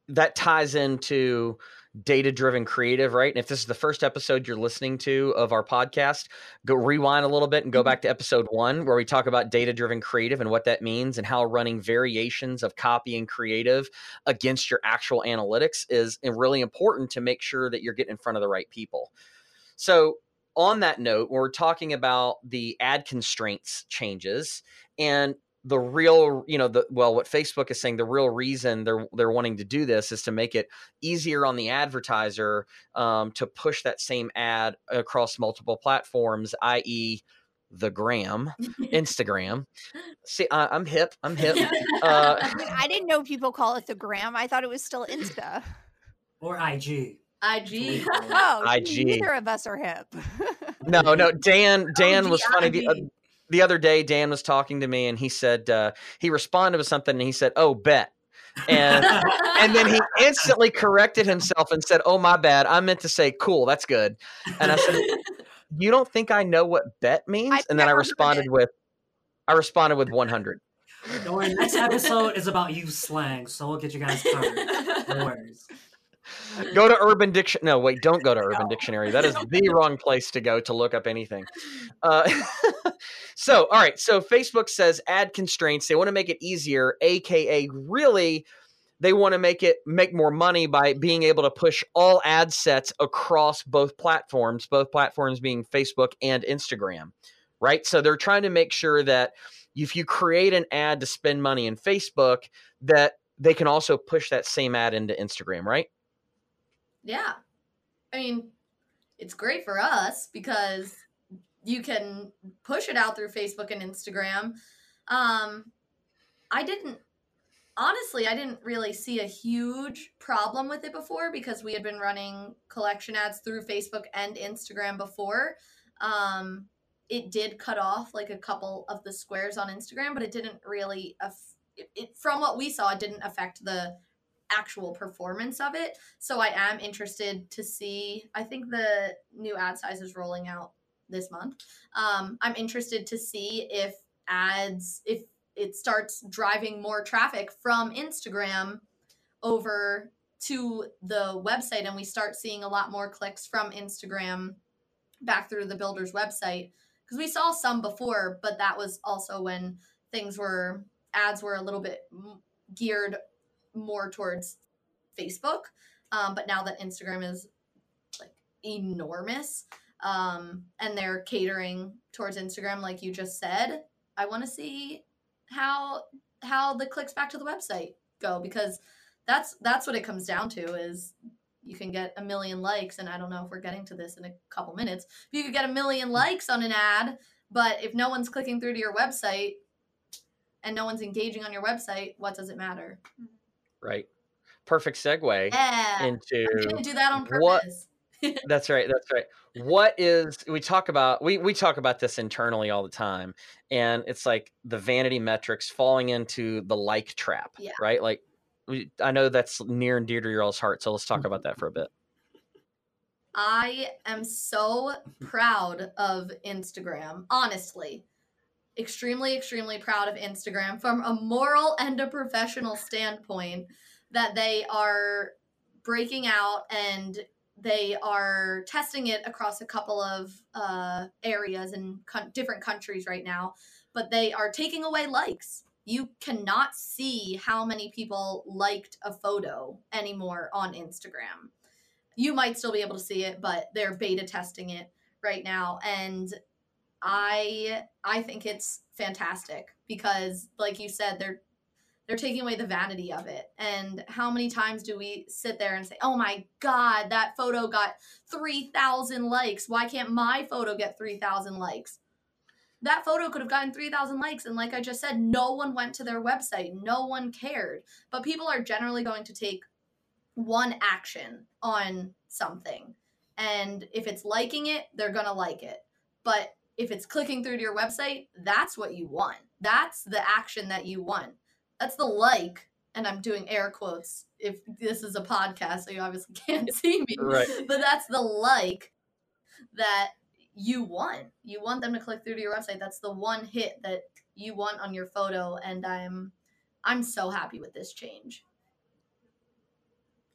that ties into data driven creative, right? And if this is the first episode you're listening to of our podcast, go rewind a little bit and go mm-hmm. back to episode 1 where we talk about data driven creative and what that means and how running variations of copy and creative against your actual analytics is really important to make sure that you're getting in front of the right people. So, on that note, we're talking about the ad constraints changes and the real you know the well what facebook is saying the real reason they're they're wanting to do this is to make it easier on the advertiser um, to push that same ad across multiple platforms i.e the gram [laughs] instagram see I, i'm hip i'm hip [laughs] uh, I, mean, I didn't know people call it the gram. I thought it was still Insta. Or IG. IG. [laughs] Oh, IG. neither of us are hip. no no dan dan was funny the, uh, OG. The other day dan was talking to me and he said uh, he responded with something and he said oh bet and and then he instantly corrected himself and said, "Oh my bad, I meant to say cool. That's good." And I said, "You don't think I know what bet means?" I've and then I responded with, "I responded with 100." Don't worry, next episode is about youth slang, so we'll get you guys covered. No worries. Go to Urban Dictionary. No, wait, don't go to [laughs] Urban No. Dictionary. That is [laughs] the wrong place to go to look up anything. Uh, [laughs] so, all right. So, Facebook says ad constraints. They want to make it easier, aka really, they want to make it make more money by being able to push all ad sets across both platforms, both platforms being Facebook and Instagram. Right. So they're trying to make sure that if you create an ad to spend money in Facebook, that they can also push that same ad into Instagram, right? Yeah. I mean, it's great for us because you can push it out through Facebook and Instagram. Um I didn't honestly, I didn't really see a huge problem with it before because we had been running collection ads through Facebook and Instagram before. Um it did cut off like a couple of the squares on Instagram, but it didn't really aff- it, it from what we saw, it didn't affect the actual performance of it. So I am interested to see. I think the new ad size is rolling out this month. Um, I'm interested to see if ads, if it starts driving more traffic from Instagram over to the website and we start seeing a lot more clicks from Instagram back through the builder's website. Because we saw some before, but that was also when things were, ads were a little bit geared more towards Facebook. Um, but now that Instagram is like enormous, um, and they're catering towards Instagram, like you just said, I want to see how how the clicks back to the website go because that's that's what it comes down to is you can get a million likes and i don't know if we're getting to this in a couple minutes but you could get a million likes on an ad but if no one's clicking through to your website and no one's engaging on your website what does it matter Right. Perfect segue yeah into didn't do that on what- purpose [laughs] That's right. That's right. What is we talk about we we talk about this internally all the time and it's like the vanity metrics falling into the like trap, Yeah. right? Like we, I know that's near and dear to your all's heart, so let's talk about that for a bit. I am so proud of Instagram, honestly. Extremely, extremely proud of Instagram from a moral and a professional standpoint that they are breaking out and they are testing it across a couple of uh, areas in co- different countries right now, but they are taking away likes. You cannot see how many people liked a photo anymore on Instagram you might still be able to see it but they're beta testing it right now and i i think it's fantastic because like you said they're they're taking away the vanity of it. And how many times do we sit there and say oh my god that photo got 3000 likes. Why can't my photo get 3000 likes? That photo could have gotten 3000 likes. And like i just said no one went to their website. No one cared. But people are generally going to take one action on something. And if it's liking it, they're going to like it. But if it's clicking through to your website, that's what you want. That's the action that you want. That's the like. And I'm doing air quotes if this is a podcast, so you obviously [laughs] can't see me. Right. But that's the like that you want. You want them to click through to your website. That's the one hit that you want on your photo. And I'm I'm so happy with this change.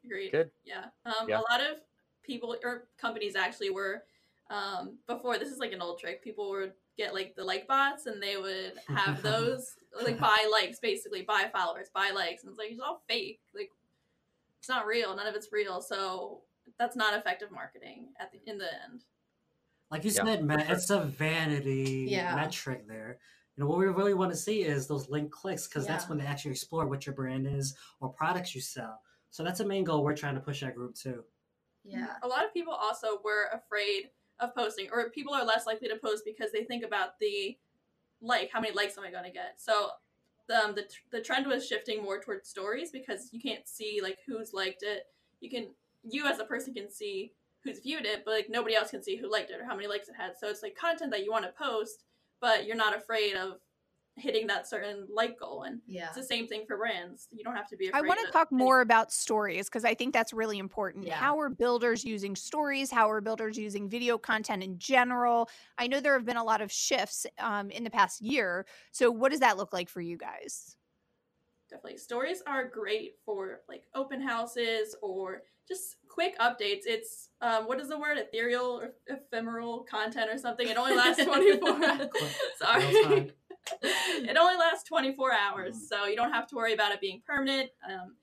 Agreed. Good. Yeah. Um, Yeah. A lot of people or companies actually were um, before. This is like an old trick. People would get like the like bots, and they would have those [laughs] like buy likes, basically buy followers, buy likes, and it's like it's all fake. Like it's not real. None of it's real. So that's not effective marketing at the in the end. Like you Yeah, said, for Matt, sure. it's a vanity Yeah. metric there. You know, what we really want to see is those link clicks because that's when they actually explore what your brand is or products you sell. So that's a main goal we're trying to push our group to. Yeah. A lot of people also were afraid of posting, or people are less likely to post because they think about the like, how many likes am I going to get? So um, the the trend was shifting more towards stories because you can't see like who's liked it. You can you as a person can see who's viewed it, but like nobody else can see who liked it or how many likes it had. So it's like content that you want to post, but you're not afraid of hitting that certain like goal. And Yeah. it's the same thing for brands. You don't have to be afraid. I want to talk hitting- more about stories because I think that's really important. Yeah. How are builders using stories? How are builders using video content in general? I know there have been a lot of shifts um, in the past year. So, what does that look like for you guys? definitely stories are great for like open houses or just quick updates it's um, what is the word ethereal or ephemeral content or something it only lasts [laughs] 24 [laughs] Real sorry time. [laughs] it only lasts 24 hours Mhm. so you don't have to worry about it being permanent um,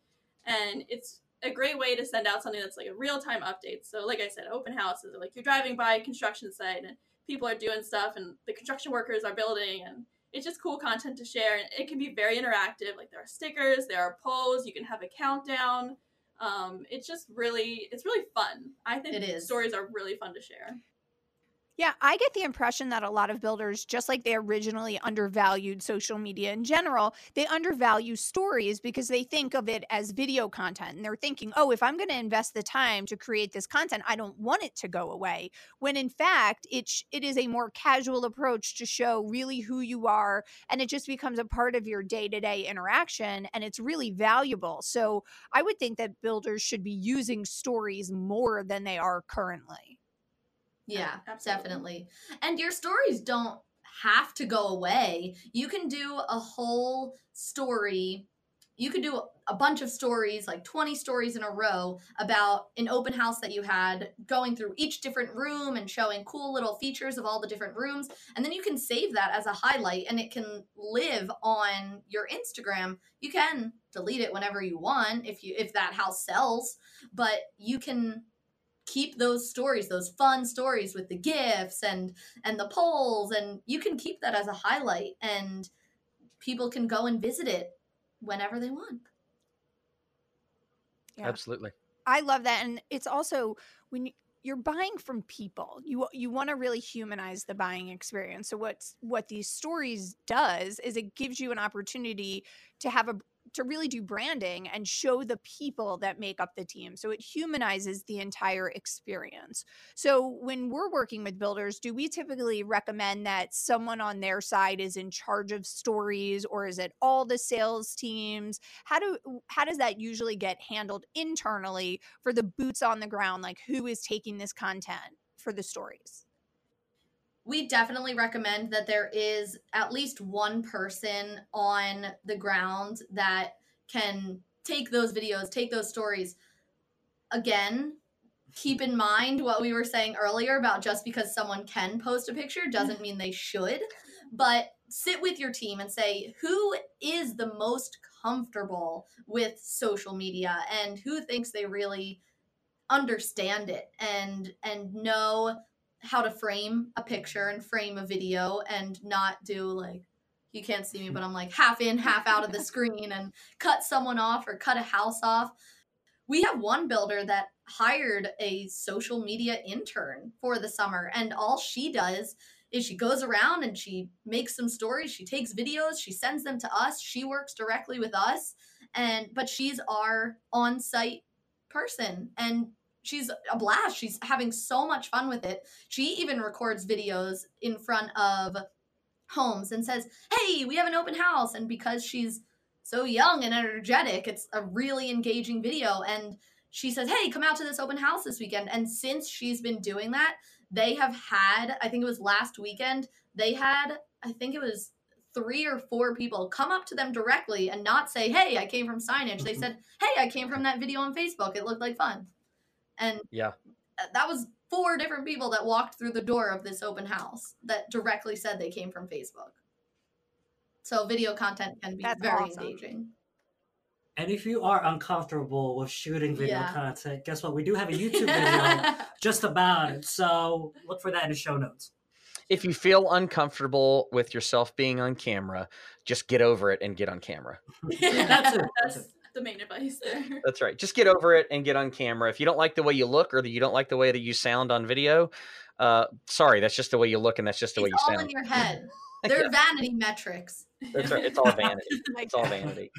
and it's a great way to send out something that's like a real-time update so like i said open houses like you're driving by a construction site and people are doing stuff and the construction workers are building and it's just cool content to share and it can be very interactive like there are stickers there are polls you can have a countdown um, it's just really it's really fun i think It is. stories are really fun to share Yeah, I get the impression that a lot of builders, just like they originally undervalued social media in general, they undervalue stories because they think of it as video content. And they're thinking, oh, if I'm going to invest the time to create this content, I don't want it to go away. When in fact, it, sh- it is a more casual approach to show really who you are. And it just becomes a part of your day to day interaction. And it's really valuable. So I would think that builders should be using stories more than they are currently. Yeah, Absolutely. definitely. And your stories don't have to go away. You can do a whole story. You could do a bunch of stories, like 20 stories in a row, about an open house that you had, going through each different room and showing cool little features of all the different rooms. And then you can save that as a highlight and it can live on your Instagram. You can delete it whenever you want if you if that house sells but you can keep those stories those fun stories with the gifts and and the polls and you can keep that as a highlight and people can go and visit it whenever they want Yeah. Absolutely. I love that, and it's also when you- you're buying from people, you you want to really humanize the buying experience. So what's what these stories does is it gives you an opportunity to have a to really do branding and show the people that make up the team. So it humanizes the entire experience. So when we're working with builders, do we typically recommend that someone on their side is in charge of stories or is it all the sales teams? How do how does that usually get handled internally for the boots on the ground like who is taking this content for the stories? We definitely recommend that there is at least one person on the ground that can take those videos, take those stories. Again, keep in mind what we were saying earlier about just because someone can post a picture doesn't mean they should, but sit with your team and say who is the most comfortable with social media and who thinks they really understand it and and know how to frame a picture and frame a video and not do like you can't see me but i'm like half in half out of the screen and cut someone off or cut a house off. We have one builder that hired a social media intern for the summer and all she does is she goes around and she makes some stories she takes videos she sends them to us she works directly with us and but she's our on-site person and she's a blast. She's having so much fun with it. She even records videos in front of homes and says hey we have an open house. And because she's so young and energetic it's a really engaging video. And she says hey come out to this open house this weekend. And since she's been doing that they have had i think it was last weekend they had i think it was three or four people come up to them directly and not say hey i came from signage. They Mhm. said hey i came from that video on facebook. It looked like fun and Yeah. that was four different people that walked through the door of this open house that directly said they came from facebook so video content can be That's very awesome. engaging And if you are uncomfortable with shooting video Yeah. content, guess what? We do have a [laughs] YouTube video just about it. So look for that in the show notes. If you feel uncomfortable with yourself being on camera, just get over it and get on camera. [laughs] That's it. That's That's it. The main advice there. That's right. Just get over it and get on camera. If you don't like the way you look or that you don't like the way that you sound on video, uh, sorry, that's just the way you look and that's just the way you all sound. All in your [laughs] head they're vanity metrics That's right. It's [laughs] all vanity. It's all vanity.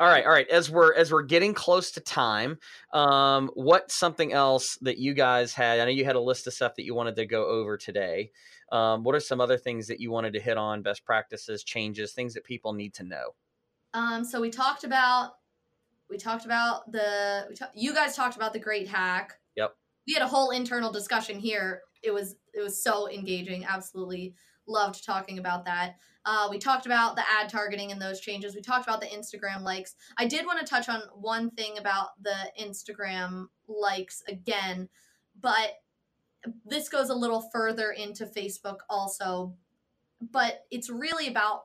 All right, all right. As we're as we're getting close to time, um, what's something else that you guys had? I know you had a list of stuff that you wanted to go over today. Um, what are some other things that you wanted to hit on? Best practices, changes, things that people need to know. Um, so we talked about we talked about the you guys talked about the great hack. Yep. We had a whole internal discussion here. It was it was so engaging. Absolutely loved talking about that. Uh, we talked about the ad targeting and those changes. We talked about the Instagram likes. I did want to touch on one thing about the Instagram likes again, but this goes a little further into Facebook also. But it's really about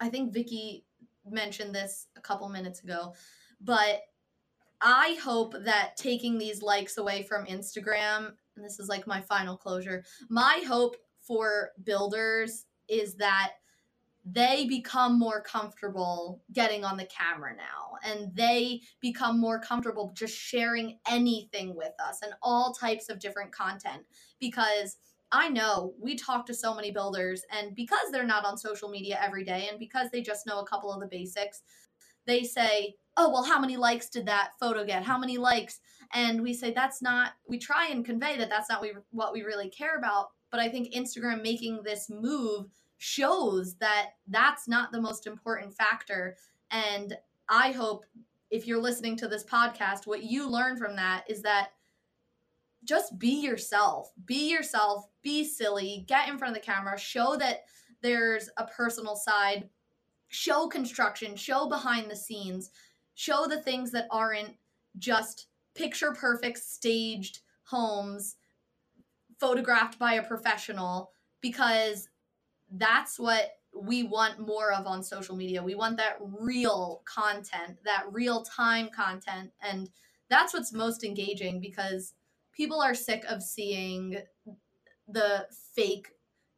I think Vicky mentioned this a couple minutes ago, but I hope that taking these likes away from Instagram, and this is like my final closure, my hope for builders is that they become more comfortable getting on the camera now and they become more comfortable just sharing anything with us and all types of different content. Because I know we talk to so many builders, and because they're not on social media every day, and because they just know a couple of the basics, they say, Oh, well, how many likes did that photo get? How many likes? And we say, That's not, we try and convey that that's not we, what we really care about. But I think Instagram making this move shows that that's not the most important factor. And I hope if you're listening to this podcast, what you learn from that is that just be yourself. Be yourself. Be silly. Get in front of the camera. Show that there's a personal side. Show construction. Show behind the scenes. Show the things that aren't just picture perfect staged homes photographed by a professional because that's what we want more of on social media. We want that real content, that real time content. And that's what's most engaging because people are sick of seeing the fake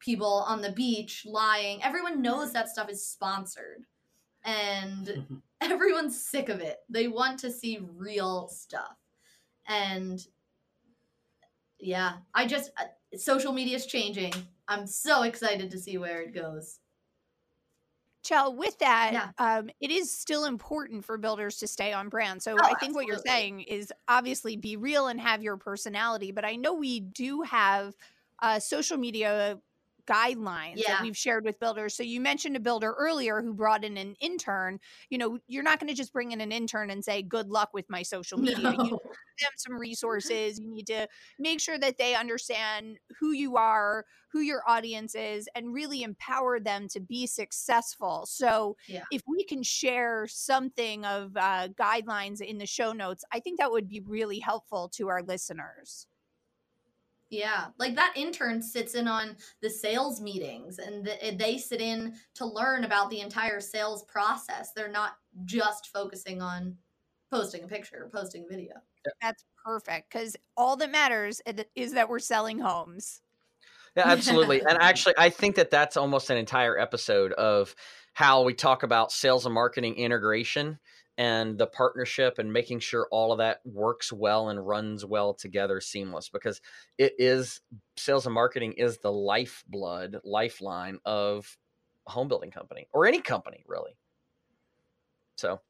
people on the beach lying. Everyone knows that stuff is sponsored. And [laughs] everyone's sick of it. They want to see real stuff. And yeah, I just uh, social media is changing. I'm so excited to see where it goes. Chell, with that, Yeah. um, it is still important for builders to stay on brand. So Oh, I think what you're saying is obviously be real and have your personality. But I know we do have uh, social media guidelines Yeah. that we've shared with builders. So you mentioned a builder earlier who brought in an intern. You know, you're not going to just bring in an intern and say, good luck with my social [laughs] media. You No. give them some resources. You need to make sure that they understand who you are, who your audience is, and really empower them to be successful. So, Yeah. if we can share something of uh, guidelines in the show notes, I think that would be really helpful to our listeners. Yeah, like that intern sits in on the sales meetings and th- they sit in to learn about the entire sales process. They're not just focusing on posting a picture or posting a video. That's perfect because all that matters is that we're selling homes. Yeah, absolutely. and actually, I think that that's almost an entire episode of how we talk about sales and marketing integration and the partnership and making sure all of that works well and runs well together seamless because it is sales and marketing is the lifeblood lifeline of a home building company or any company really. So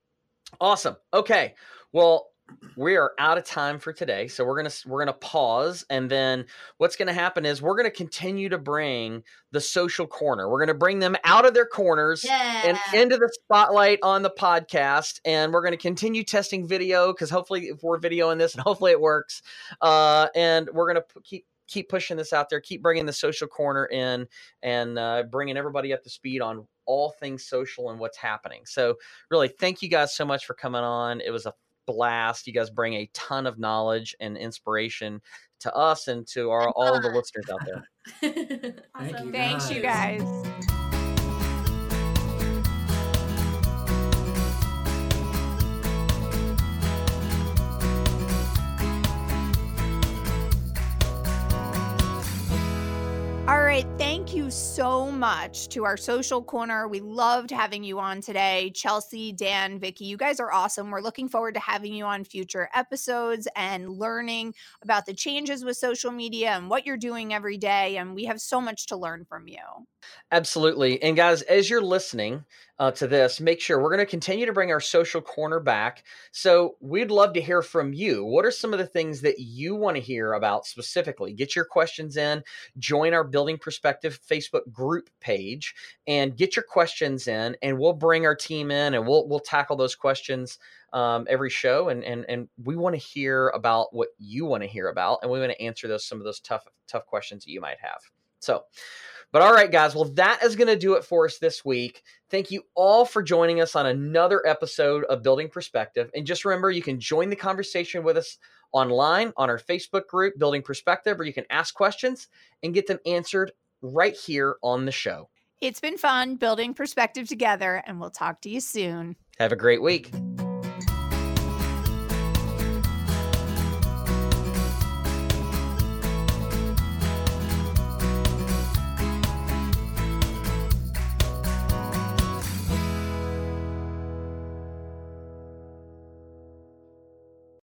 awesome. Okay. Well we are out of time for today so we're gonna we're gonna pause and then what's gonna happen is we're gonna continue to bring the social corner. We're gonna bring them out of their corners Yeah. and into the spotlight on the podcast and we're going to continue testing video because hopefully if we're videoing this [laughs] and hopefully it works uh, and we're going to keep keep pushing this out there keep bringing the social corner in and uh, bringing everybody up to speed on all things social and what's happening. So really thank you guys so much for coming on. It was a blast you guys bring a ton of knowledge and inspiration to us and to our all the listeners out there [laughs] Thank Awesome. you, Thanks, you guys. guys. So much to our social corner. We loved having you on today. Chelsea, Dan, Vicky, you guys are awesome. We're looking forward to having you on future episodes and learning about the changes with social media and what you're doing every day. And we have so much to learn from you. Absolutely. And guys, as you're listening uh, to this, make sure we're going to continue to bring our social corner back. So we'd love to hear from you. What are some of the things that you want to hear about specifically? Get your questions in, join our Building Perspective Facebook group page, and get your questions in, and we'll bring our team in and we'll we'll tackle those questions um, every show. And and and we want to hear about what you want to hear about, and we want to answer those some of those tough tough questions that you might have. So. But all right, guys. Well, that is going to do it for us this week. Thank you all for joining us on another episode of Building Perspective. And just remember, you can join the conversation with us online on our Facebook group, Building Perspective, or you can ask questions and get them answered right here on the show. It's been fun building perspective together, and we'll talk to you soon. Have a great week.